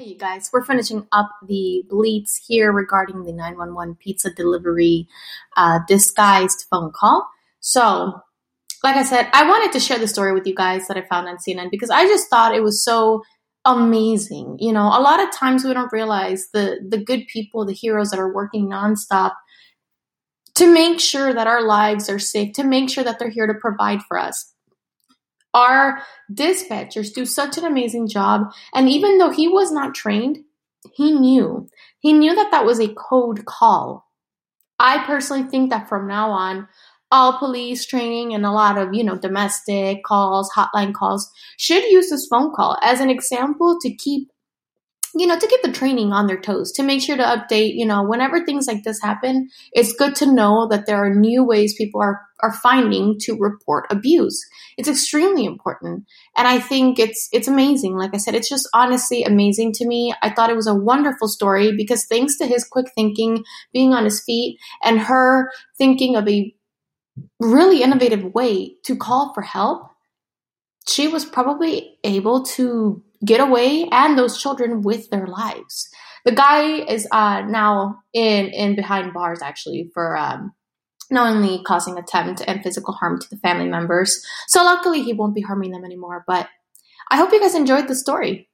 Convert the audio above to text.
Hey, you guys, we're finishing up the bleats here regarding the 911 pizza delivery uh, disguised phone call. So, like I said, I wanted to share the story with you guys that I found on CNN because I just thought it was so amazing. You know, a lot of times we don't realize the the good people, the heroes that are working nonstop to make sure that our lives are safe, to make sure that they're here to provide for us our dispatchers do such an amazing job. And even though he was not trained, he knew. He knew that that was a code call. I personally think that from now on, all police training and a lot of, you know, domestic calls, hotline calls should use this phone call as an example to keep you know, to keep the training on their toes, to make sure to update, you know, whenever things like this happen, it's good to know that there are new ways people are, are finding to report abuse. It's extremely important. And I think it's, it's amazing. Like I said, it's just honestly amazing to me. I thought it was a wonderful story because thanks to his quick thinking, being on his feet, and her thinking of a really innovative way to call for help, she was probably able to get away and those children with their lives. The guy is uh, now in in behind bars actually for um, knowingly causing attempt and physical harm to the family members. So luckily he won't be harming them anymore. But I hope you guys enjoyed the story.